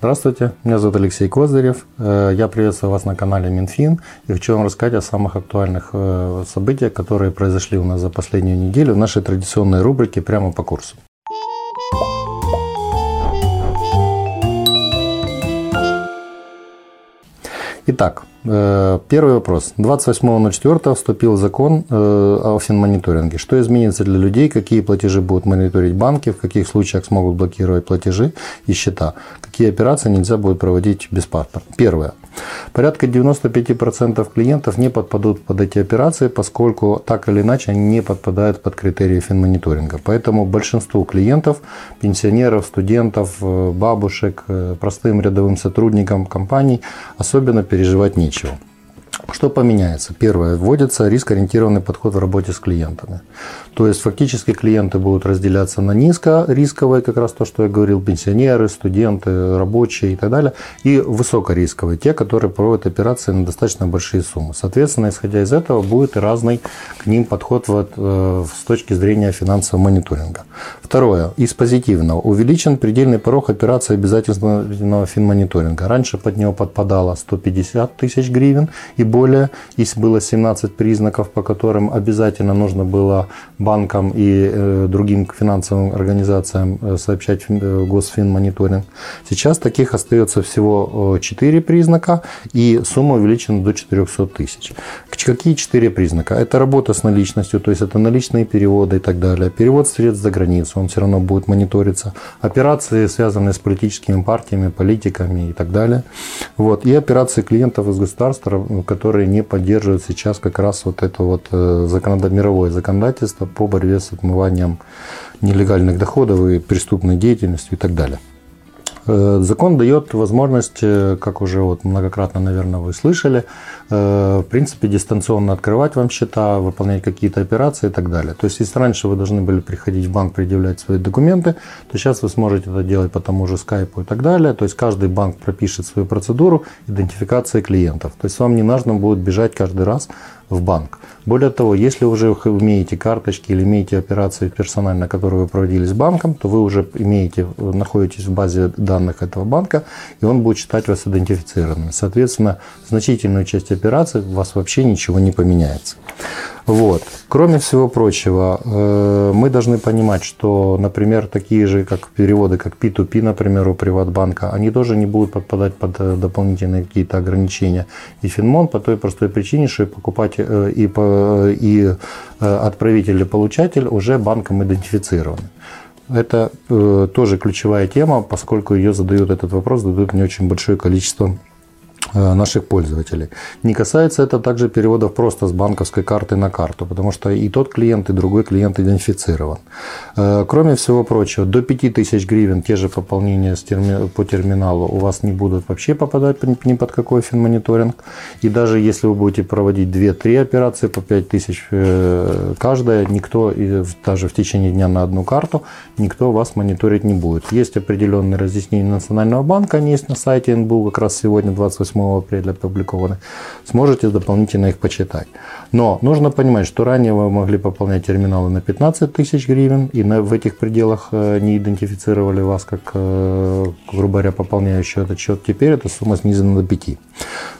Здравствуйте, меня зовут Алексей Козырев. Э, я приветствую вас на канале Минфин и хочу вам рассказать о самых актуальных э, событиях, которые произошли у нас за последнюю неделю в нашей традиционной рубрике «Прямо по курсу». Итак, первый вопрос. 28.04 вступил закон э, о финмониторинге. Что изменится для людей, какие платежи будут мониторить банки, в каких случаях смогут блокировать платежи и счета, какие операции нельзя будет проводить без паспорта. Первое. Порядка 95% клиентов не подпадут под эти операции, поскольку так или иначе они не подпадают под критерии финмониторинга. Поэтому большинству клиентов, пенсионеров, студентов, э, бабушек, простым рядовым сотрудникам компаний особенно переживать нечего плечо. Что поменяется? Первое. Вводится риск-ориентированный подход в работе с клиентами. То есть фактически клиенты будут разделяться на низкорисковые, как раз то, что я говорил, пенсионеры, студенты, рабочие и так далее, и высокорисковые, те, которые проводят операции на достаточно большие суммы. Соответственно, исходя из этого, будет и разный к ним подход вот, э, с точки зрения финансового мониторинга. Второе. Из позитивного. Увеличен предельный порог операции обязательного финмониторинга. Раньше под него подпадало 150 тысяч гривен и более. Если было 17 признаков, по которым обязательно нужно было банкам и э, другим финансовым организациям э, сообщать э, Госфинмониторинг. Сейчас таких остается всего 4 признака, и сумма увеличена до 400 тысяч. Какие 4 признака? Это работа с наличностью, то есть это наличные переводы и так далее. Перевод средств за границу, он все равно будет мониториться. Операции, связанные с политическими партиями, политиками и так далее. Вот. И операции клиентов из государства, которые не поддерживают сейчас как раз вот это вот законодательство, мировое законодательство по борьбе с отмыванием нелегальных доходов и преступной деятельностью и так далее. Э, закон дает возможность, э, как уже вот многократно, наверное, вы слышали, э, в принципе, дистанционно открывать вам счета, выполнять какие-то операции и так далее. То есть, если раньше вы должны были приходить в банк, предъявлять свои документы, то сейчас вы сможете это делать по тому же скайпу и так далее. То есть, каждый банк пропишет свою процедуру идентификации клиентов. То есть, вам не нужно будет бежать каждый раз в банк. Более того, если уже имеете карточки или имеете операции персонально, которые вы проводили с банком, то вы уже имеете, находитесь в базе данных этого банка, и он будет считать вас идентифицированным. Соответственно, значительную часть операций у вас вообще ничего не поменяется. Вот. Кроме всего прочего, э, мы должны понимать, что, например, такие же как переводы, как P2P, например, у Приватбанка, они тоже не будут подпадать под э, дополнительные какие-то ограничения. И Финмон по той простой причине, что и покупать э, и, и отправитель или получатель уже банком идентифицированы. Это тоже ключевая тема, поскольку ее задают этот вопрос, задают не очень большое количество наших пользователей. Не касается это также переводов просто с банковской карты на карту, потому что и тот клиент, и другой клиент идентифицирован. Э, кроме всего прочего, до 5000 гривен те же пополнения по терминалу у вас не будут вообще попадать ни под какой финмониторинг. И даже если вы будете проводить 2-3 операции по 5000 э, каждая, никто, даже в течение дня на одну карту, никто вас мониторить не будет. Есть определенные разъяснения Национального банка, они есть на сайте НБУ как раз сегодня 28 8 апреля опубликованы, сможете дополнительно их почитать. Но нужно понимать, что ранее вы могли пополнять терминалы на 15 тысяч гривен, и в этих пределах э, не идентифицировали вас как, э, грубо говоря, пополняющий этот счет. Теперь эта сумма снизена до 5.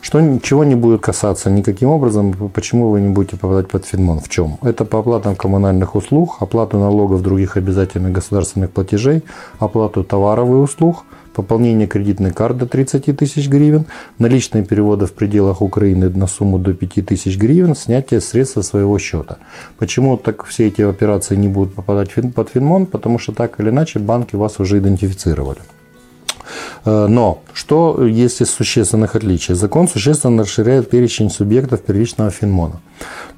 Что ничего не будет касаться никаким образом, почему вы не будете попадать под Финмон? В чем? Это по оплатам коммунальных услуг, оплату налогов, других обязательных государственных платежей, оплату товаров и услуг – пополнение кредитной карты 30 тысяч гривен, наличные переводы в пределах Украины на сумму до 5 тысяч гривен, снятие средств со своего счета. Почему так все эти операции не будут попадать под Финмон? Потому что так или иначе банки вас уже идентифицировали. Э, но что есть из существенных отличий? Закон существенно расширяет перечень субъектов первичного финмона.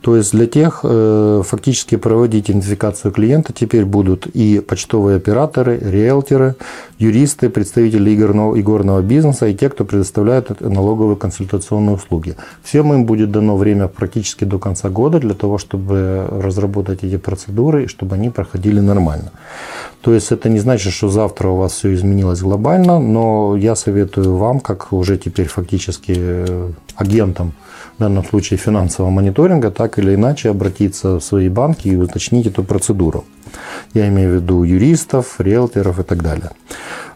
То есть для тех э, фактически проводить идентификацию клиента теперь будут и почтовые операторы, риэлторы, юристы, представители игорного, игорного бизнеса и те, кто предоставляет налоговые консультационные услуги. Всем им будет дано время практически до конца года для того, чтобы разработать эти процедуры и чтобы они проходили нормально. То есть это не значит, что завтра у вас все изменилось глобально, но я советую вам, как уже теперь фактически э, агентам, в данном случае финансового мониторинга, так или иначе обратиться в свои банки и уточнить эту процедуру. Я имею в виду юристов, риэлторов и так далее.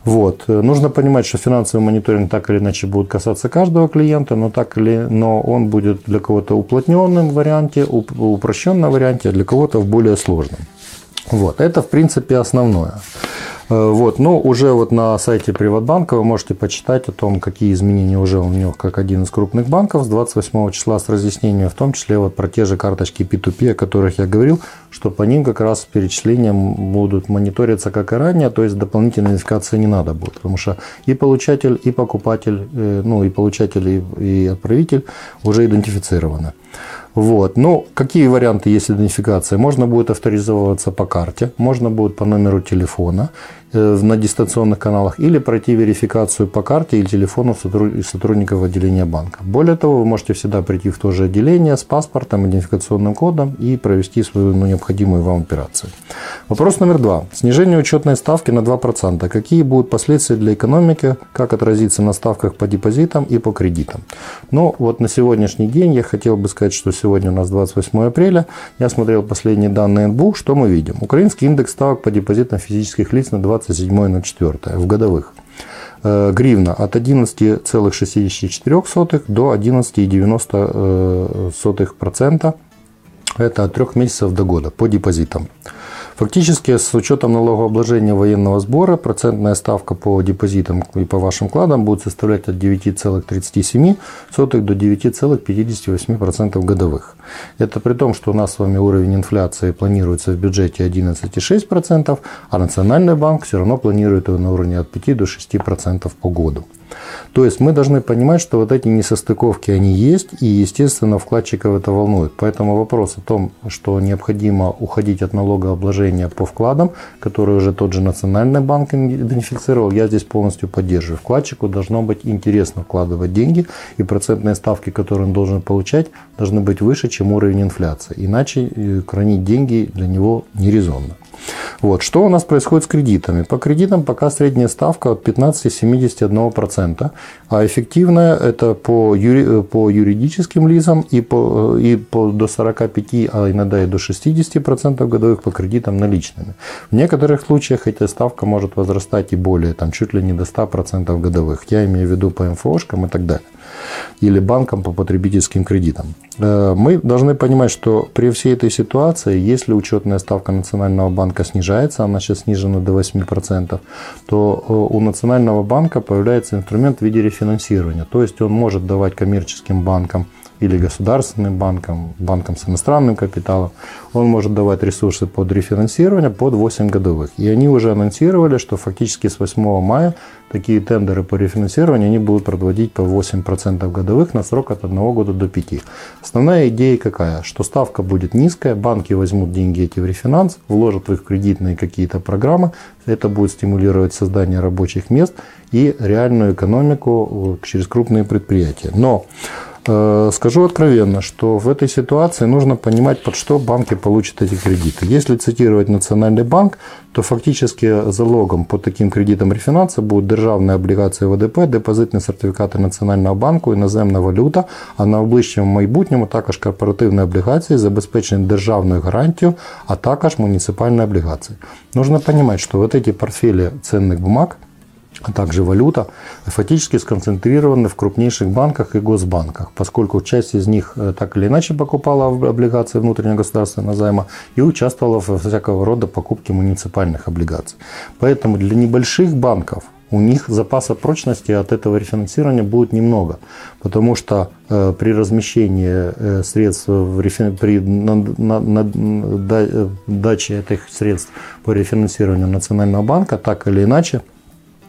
Вот. Нужно понимать, что финансовый мониторинг так или иначе будет касаться каждого клиента, но, так или, но он будет для кого-то уплотненным варианте, упрощенном варианте, а для кого-то в более сложном. Вот. Это, в принципе, основное. Э, вот, но уже вот на сайте Приватбанка вы можете почитать о том, какие изменения уже у него как один из крупных банков с 28 числа с разъяснением, в том числе вот про те же карточки P2P, о которых я говорил, что по ним как раз перечисления будут мониториться как и ранее, то есть дополнительной идентификации не надо будет, потому что и получатель, и покупатель, э, ну и получатель, и, и отправитель уже идентифицированы. Вот. Ну, какие варианты есть идентификации? Можно будет авторизовываться по карте, можно будет по номеру телефона, Э, на дистанционных каналах или пройти верификацию по карте или телефону сотрудников отделения банка. Более того, вы можете всегда прийти в то же отделение с паспортом, идентификационным кодом и провести свою ну, необходимую вам операцию. Вопрос номер два. Снижение учетной ставки на 2%. Какие будут последствия для экономики, как отразится на ставках по депозитам и по кредитам? Ну, вот на сегодняшний день я хотел бы сказать, что сегодня у нас 28 апреля. Я смотрел последние данные НБУ. Что мы видим? Украинский индекс ставок по депозитам физических лиц на 20 27 на 4 в годовых. Э, гривна от 11,64 до 11,90%. Это от трех месяцев до года по депозитам. Фактически, с учетом налогообложения военного сбора, процентная ставка по депозитам и по вашим вкладам будет составлять от 9,37 до 9,58% годовых. Это при том, что у нас с вами уровень инфляции планируется в бюджете 11,6%, а Национальный банк все равно планирует его на уровне от 5 до 6% по году. То есть мы должны понимать, что вот эти несостыковки, они есть, и, естественно, вкладчиков это волнует. Поэтому вопрос о том, что необходимо уходить от налогообложения по вкладам, который уже тот же Национальный банк идентифицировал, я здесь полностью поддерживаю. Вкладчику должно быть интересно вкладывать деньги, и процентные ставки, которые он должен получать, должны быть выше, чем уровень инфляции. Иначе э, хранить деньги для него нерезонно. Вот. Что у нас происходит с кредитами? По кредитам пока средняя ставка от 15,71%, а эффективная это по, юри, по юридическим лицам и, по, и по до 45, а иногда и до 60% годовых по кредитам наличными. В некоторых случаях эта ставка может возрастать и более, там, чуть ли не до 100% годовых. Я имею в виду по МФОшкам и так далее или банкам по потребительским кредитам. Э, мы должны понимать, что при всей этой ситуации, если учетная ставка Национального банка снижается, она сейчас снижена до 8%, то э, у Национального банка появляется инструмент в виде рефинансирования. То есть он может давать коммерческим банкам или государственным банкам, банкам с иностранным капиталом, он может давать ресурсы под рефинансирование под 8 годовых. И они уже анонсировали, что фактически с 8 мая такие тендеры по рефинансированию они будут проводить по 8% годовых на срок от 1 года до 5. Основная идея какая? Что ставка будет низкая, банки возьмут деньги эти в рефинанс, вложат в их кредитные какие-то программы, это будет стимулировать создание рабочих мест и реальную экономику э, через крупные предприятия. Но скажу откровенно, что в этой ситуации нужно понимать, под что банки получат эти кредиты. Если цитировать Национальный банк, то фактически залогом по таким кредитам рефинанса будут державные облігації ВДП, депозитні сертифікати Національного банку, іноземна валюта, а на обличчям майбутньому також корпоративні облігації, забезпечені державною гарантією, а також муніципальні облігації. Нужно понимать, что вот эти портфели ценных бумаг – а также валюта, фактически сконцентрированы в крупнейших банках и госбанках, поскольку часть из них э, так или иначе покупала облигации внутреннего государственного займа и участвовала в всякого рода покупке муниципальных облигаций. Поэтому для небольших банков у них запаса прочности от этого рефинансирования будет немного, потому что э, при размещении э, средств в рефин... при на, на, на, да, даче этих средств по рефинансированию Национального банка так или иначе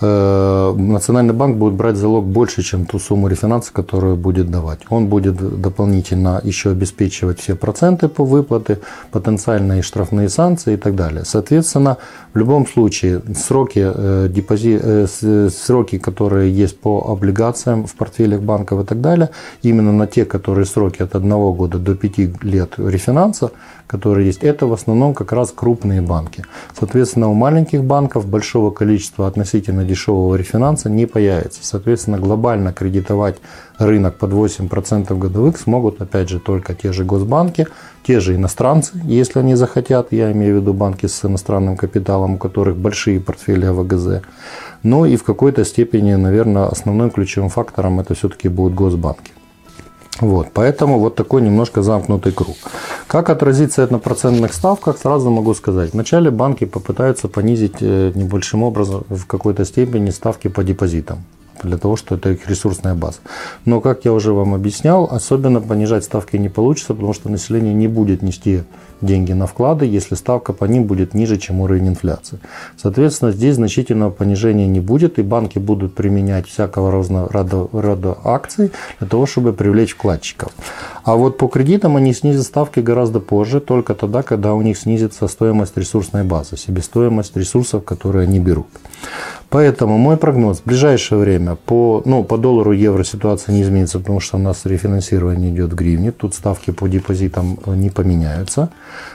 Национальный банк будет брать залог больше, чем ту сумму рефинанса, которую будет давать. Он будет дополнительно еще обеспечивать все проценты по выплаты, потенциальные штрафные санкции и так далее. Соответственно, в любом случае сроки, э, депози... Э, сроки, которые есть по облигациям в портфелях банков и так далее, именно на те, которые сроки от 1 года до 5 лет рефинанса, которые есть, это в основном как раз крупные банки. Соответственно, у маленьких банков большого количества относительно дешевого рефинанса не появится. Соответственно, глобально кредитовать рынок под 8% годовых смогут, опять же, только те же госбанки, те же иностранцы, если они захотят, я имею в виду банки с иностранным капиталом, у которых большие портфели АВГЗ. Но и в какой-то степени, наверное, основным ключевым фактором это все-таки будут госбанки. Вот, поэтому вот такой немножко замкнутый круг. Как отразится это на процентных ставках, сразу могу сказать. Вначале банки попытаются понизить э, небольшим образом в какой-то степени ставки по депозитам для того, что это их ресурсная база. Но, как я уже вам объяснял, особенно понижать ставки не получится, потому что население не будет нести деньги на вклады, если ставка по ним будет ниже, чем уровень инфляции. Соответственно, здесь значительного понижения не будет, и банки будут применять всякого разного рода, рода акций для того, чтобы привлечь вкладчиков. А вот по кредитам они снизят ставки гораздо позже, только тогда, когда у них снизится стоимость ресурсной базы, себестоимость ресурсов, которые они берут. Поэтому мой прогноз в ближайшее время по, ну, по доллару евро ситуация не изменится, потому что у нас рефинансирование идет в гривне. Тут ставки по депозитам не поменяются.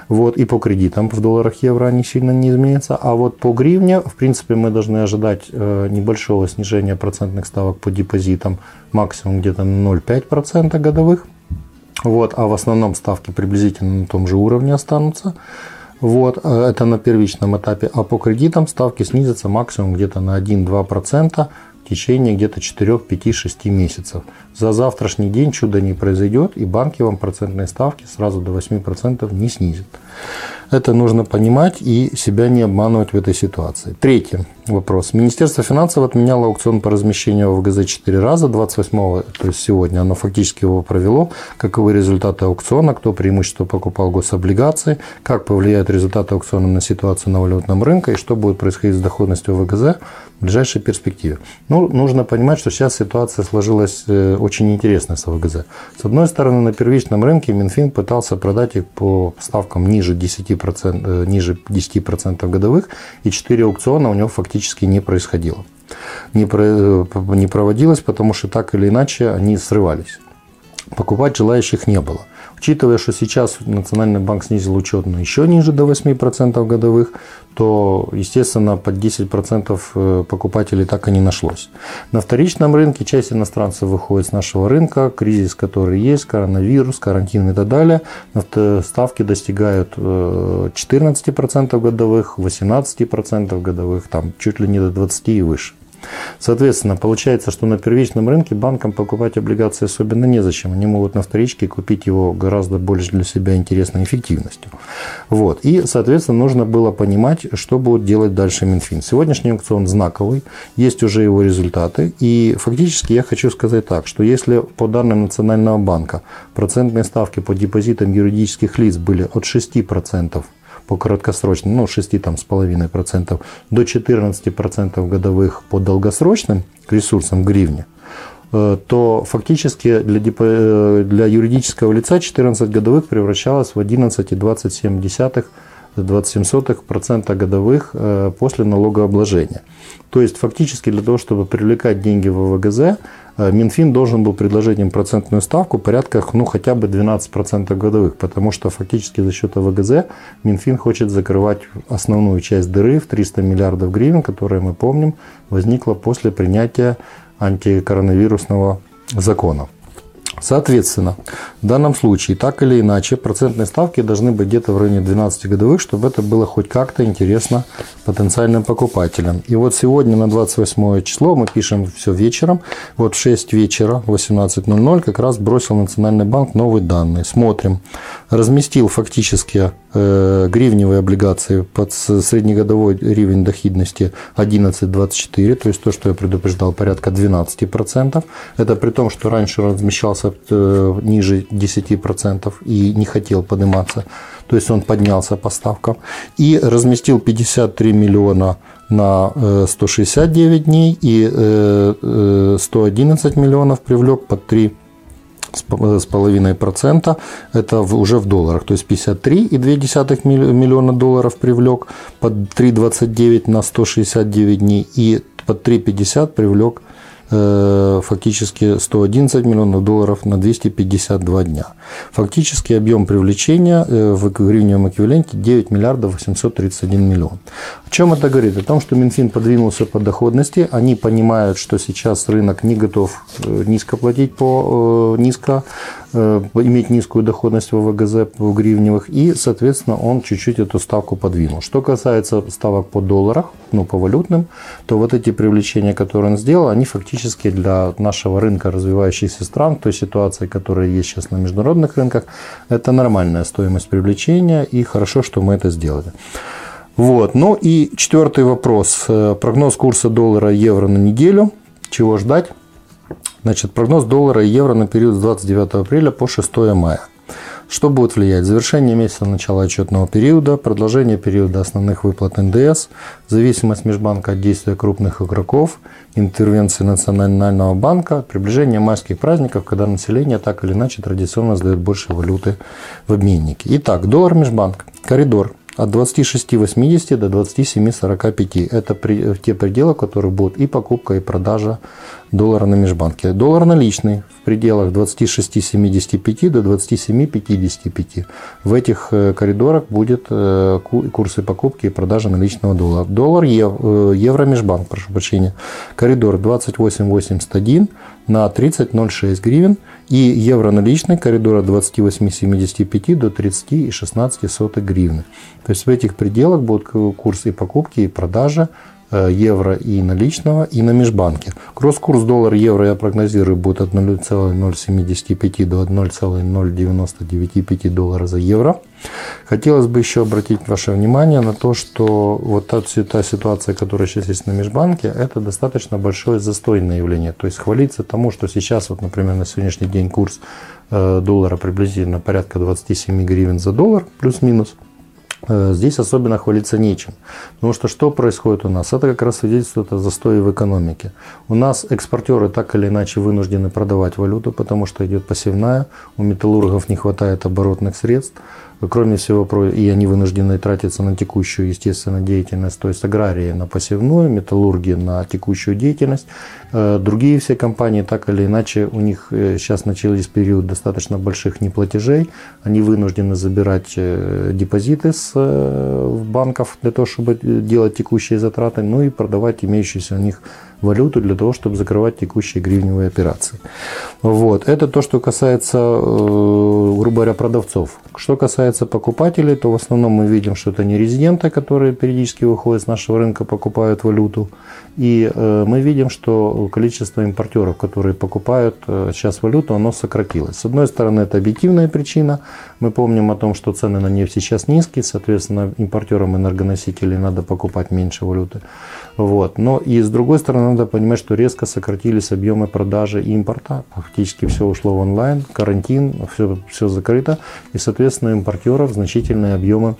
Вот, и по кредитам в долларах евро они сильно не изменятся. А вот по гривне, в принципе, мы должны ожидать э, небольшого снижения процентных ставок по депозитам, максимум где-то 0,5% годовых. Вот, а в основном ставки приблизительно на том же уровне останутся. Вот, э, это на первичном этапе. А по кредитам ставки снизятся максимум где-то на 1-2% течение где-то 4, 5, 6 месяцев. За завтрашний день чудо не произойдет, и банки вам процентные ставки сразу до 8% не снизят. Это нужно понимать и себя не обманывать в этой ситуации. Третий вопрос. Министерство финансов отменяло аукцион по размещению в ГЗ 4 раза. 28-го, то есть сегодня, оно фактически его провело. Каковы результаты аукциона, кто преимущество покупал гособлигации, как повлияют результаты аукциона на ситуацию на валютном рынке и что будет происходить с доходностью ВГЗ в ближайшей перспективе. Ну, нужно понимать, что сейчас ситуация сложилась э, очень интересная с ВГЗ. С одной стороны, на первичном рынке Минфин пытался продать их по ставкам ниже 10%, э, ниже 10% годовых, и 4 аукциона у него фактически не происходило. Не, про, э, не проводилось, потому что так или иначе они срывались. Покупать желающих не было. Учитывая, что сейчас Национальный банк снизил учетную еще ниже до 8% годовых, то, естественно, под 10% э, покупателей так и не нашлось. На вторичном рынке часть иностранцев выходит с нашего рынка, кризис, который есть, коронавирус, карантин и так далее. Ставки достигают 14% э, годовых, 18% годовых, там чуть ли не до 20% и выше. Соответственно, получается, что на первичном рынке банкам покупать облигации особенно незачем. Они могут на вторичке купить его гораздо больше для себя интересной эффективностью. Вот. И, соответственно, нужно было понимать, что будет делать дальше Минфин. Сегодняшний аукцион знаковый, есть уже его результаты. И фактически я хочу сказать так, что если по данным Национального банка процентные ставки по депозитам юридических лиц были от 6% по краткосрочным, ну, 6 там, с половиной процентов до 14 процентов годовых по долгосрочным ресурсам гривне, э, то фактически для, э, для юридического лица 14 годовых превращалось в 11,27 27% годовых э, после налогообложения. То есть фактически для того, чтобы привлекать деньги в ВГЗ, Э, Минфин должен был предложить им процентную ставку порядка ну, хотя бы 12% годовых, потому что фактически за счет АВГЗ Минфин хочет закрывать основную часть дыры в 300 миллиардов гривен, которая, мы помним, возникла после принятия антикоронавирусного закона. Соответственно, в данном случае, так или иначе, процентные ставки должны быть где-то в районе 12 годовых, чтобы это было хоть как-то интересно потенциальным покупателям. И вот сегодня на 28 число мы пишем все вечером. Вот в 6 вечера, 18.00, как раз бросил Национальный банк новые данные. Смотрим. Разместил фактически гривневые облигации под среднегодовой ревень доходности 11,24, то есть то, что я предупреждал, порядка 12%. Это при том, что раньше размещался Э, ниже 10% и не хотел подниматься. То есть он поднялся по ставкам. И разместил 53 миллиона на 169 э, дней и 111 э, миллионов привлек под 3 с половиной процента, это уже в долларах, то есть 53,2 миллиона долларов привлек, под 3,29 на 169 дней и под 3,50 привлек фактически 111 миллионов долларов на 252 дня. Фактически объем привлечения э, в гривневом эквиваленте 9 миллиардов 831 миллион. О чем это говорит? О том, что Минфин подвинулся по доходности, они понимают, что сейчас рынок не готов э, низко платить по низко иметь низкую доходность в ВГЗ в гривневых, и, соответственно, он чуть-чуть эту ставку подвинул. Что касается ставок по долларах, ну, по валютным, то вот эти привлечения, которые он сделал, они фактически для нашего рынка развивающихся стран, той ситуации, которая есть сейчас на международных рынках, это нормальная стоимость привлечения, и хорошо, что мы это сделали. Вот. Ну и четвертый вопрос. Прогноз курса доллара и евро на неделю. Чего ждать? Значит, прогноз доллара и евро на период с 29 апреля по 6 мая. Что будет влиять? Завершение месяца начала отчетного периода, продолжение периода основных выплат НДС, зависимость межбанка от действия крупных игроков, интервенции Национального банка, приближение майских праздников, когда население так или иначе традиционно сдает больше валюты в обменнике. Итак, доллар межбанк, коридор от 26,80 до 27,45. Это те пределы, которые будут и покупка, и продажа доллара на межбанке. Доллар наличный в пределах 26,75 до 27,55. В этих э, коридорах будет э, курсы покупки и продажи наличного доллара. Доллар, э, евро межбанк, прошу прощения. Коридор 28,81 на 30,06 гривен и евро наличный коридор от 28,75 до 30,16 гривны. То есть в этих пределах будут курсы покупки, и продажи евро и наличного, и на межбанке. Кросс-курс доллар-евро я прогнозирую будет от 0,075 до 1,0995 доллара за евро. Хотелось бы еще обратить ваше внимание на то, что вот та, та ситуация, которая сейчас есть на межбанке, это достаточно большое застойное явление. То есть хвалиться тому, что сейчас, вот, например, на сегодняшний день курс э, доллара приблизительно порядка 27 гривен за доллар, плюс-минус – Э, здесь особенно хвалиться нечем. Потому что что происходит у нас? Это как раз свидетельствует о застое в экономике. У нас экспортеры так или иначе вынуждены продавать валюту, потому что идет посевная, у металлургов не хватает оборотных средств. Кроме всего, и они вынуждены тратиться на текущую, естественно, деятельность, то есть аграрии на посевную, металлурги на текущую деятельность. Э, другие все компании, так или иначе, у них э, сейчас начались период достаточно больших неплатежей, они вынуждены забирать э, депозиты с банков для того, чтобы делать текущие затраты, ну и продавать имеющиеся у них валюту для того, чтобы закрывать текущие гривневые операции. Вот. Это то, что касается, грубо говоря, продавцов. Что касается покупателей, то в основном мы видим, что это не резиденты, которые периодически выходят с нашего рынка, покупают валюту. И мы видим, что количество импортеров, которые покупают э, сейчас валюту, оно сократилось. С одной стороны, это объективная причина. Мы помним о том, что цены на нефть сейчас низкие, соответственно, импортерам энергоносителей надо покупать меньше валюты. Вот. Но и с другой стороны, надо понимать, что резко сократились объемы продажи импорта. Фактически все ушло в онлайн, карантин, все, все закрыто. И, соответственно, импортеров значительные объемы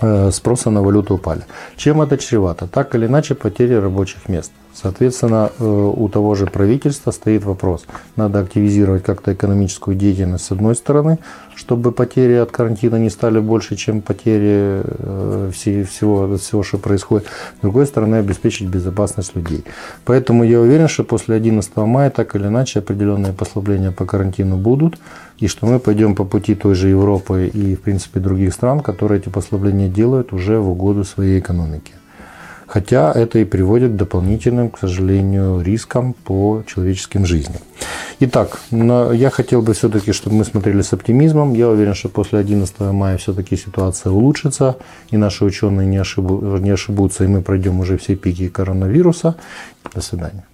э, спроса на валюту упали. Чем это чревато? Так или иначе, потери рабочих мест. Соответственно, э, у того же правительства стоит вопрос. Надо активизировать как-то экономическую деятельность с одной стороны, чтобы потери от карантина не стали больше, чем потери э, всего, всего, что происходит. С другой стороны, обеспечить безопасность людей. Поэтому я уверен, что после 11 мая так или иначе определенные послабления по карантину будут, и что мы пойдем по пути той же Европы и, в принципе, других стран, которые эти послабления делают уже в угоду своей экономике. Хотя это и приводит к дополнительным, к сожалению, рискам по человеческим жизням. Итак, я хотел бы все-таки, чтобы мы смотрели с оптимизмом. Я уверен, что после 11 мая все-таки ситуация улучшится, и наши ученые не, ошибу, не ошибутся, и мы пройдем уже все пики коронавируса. До свидания.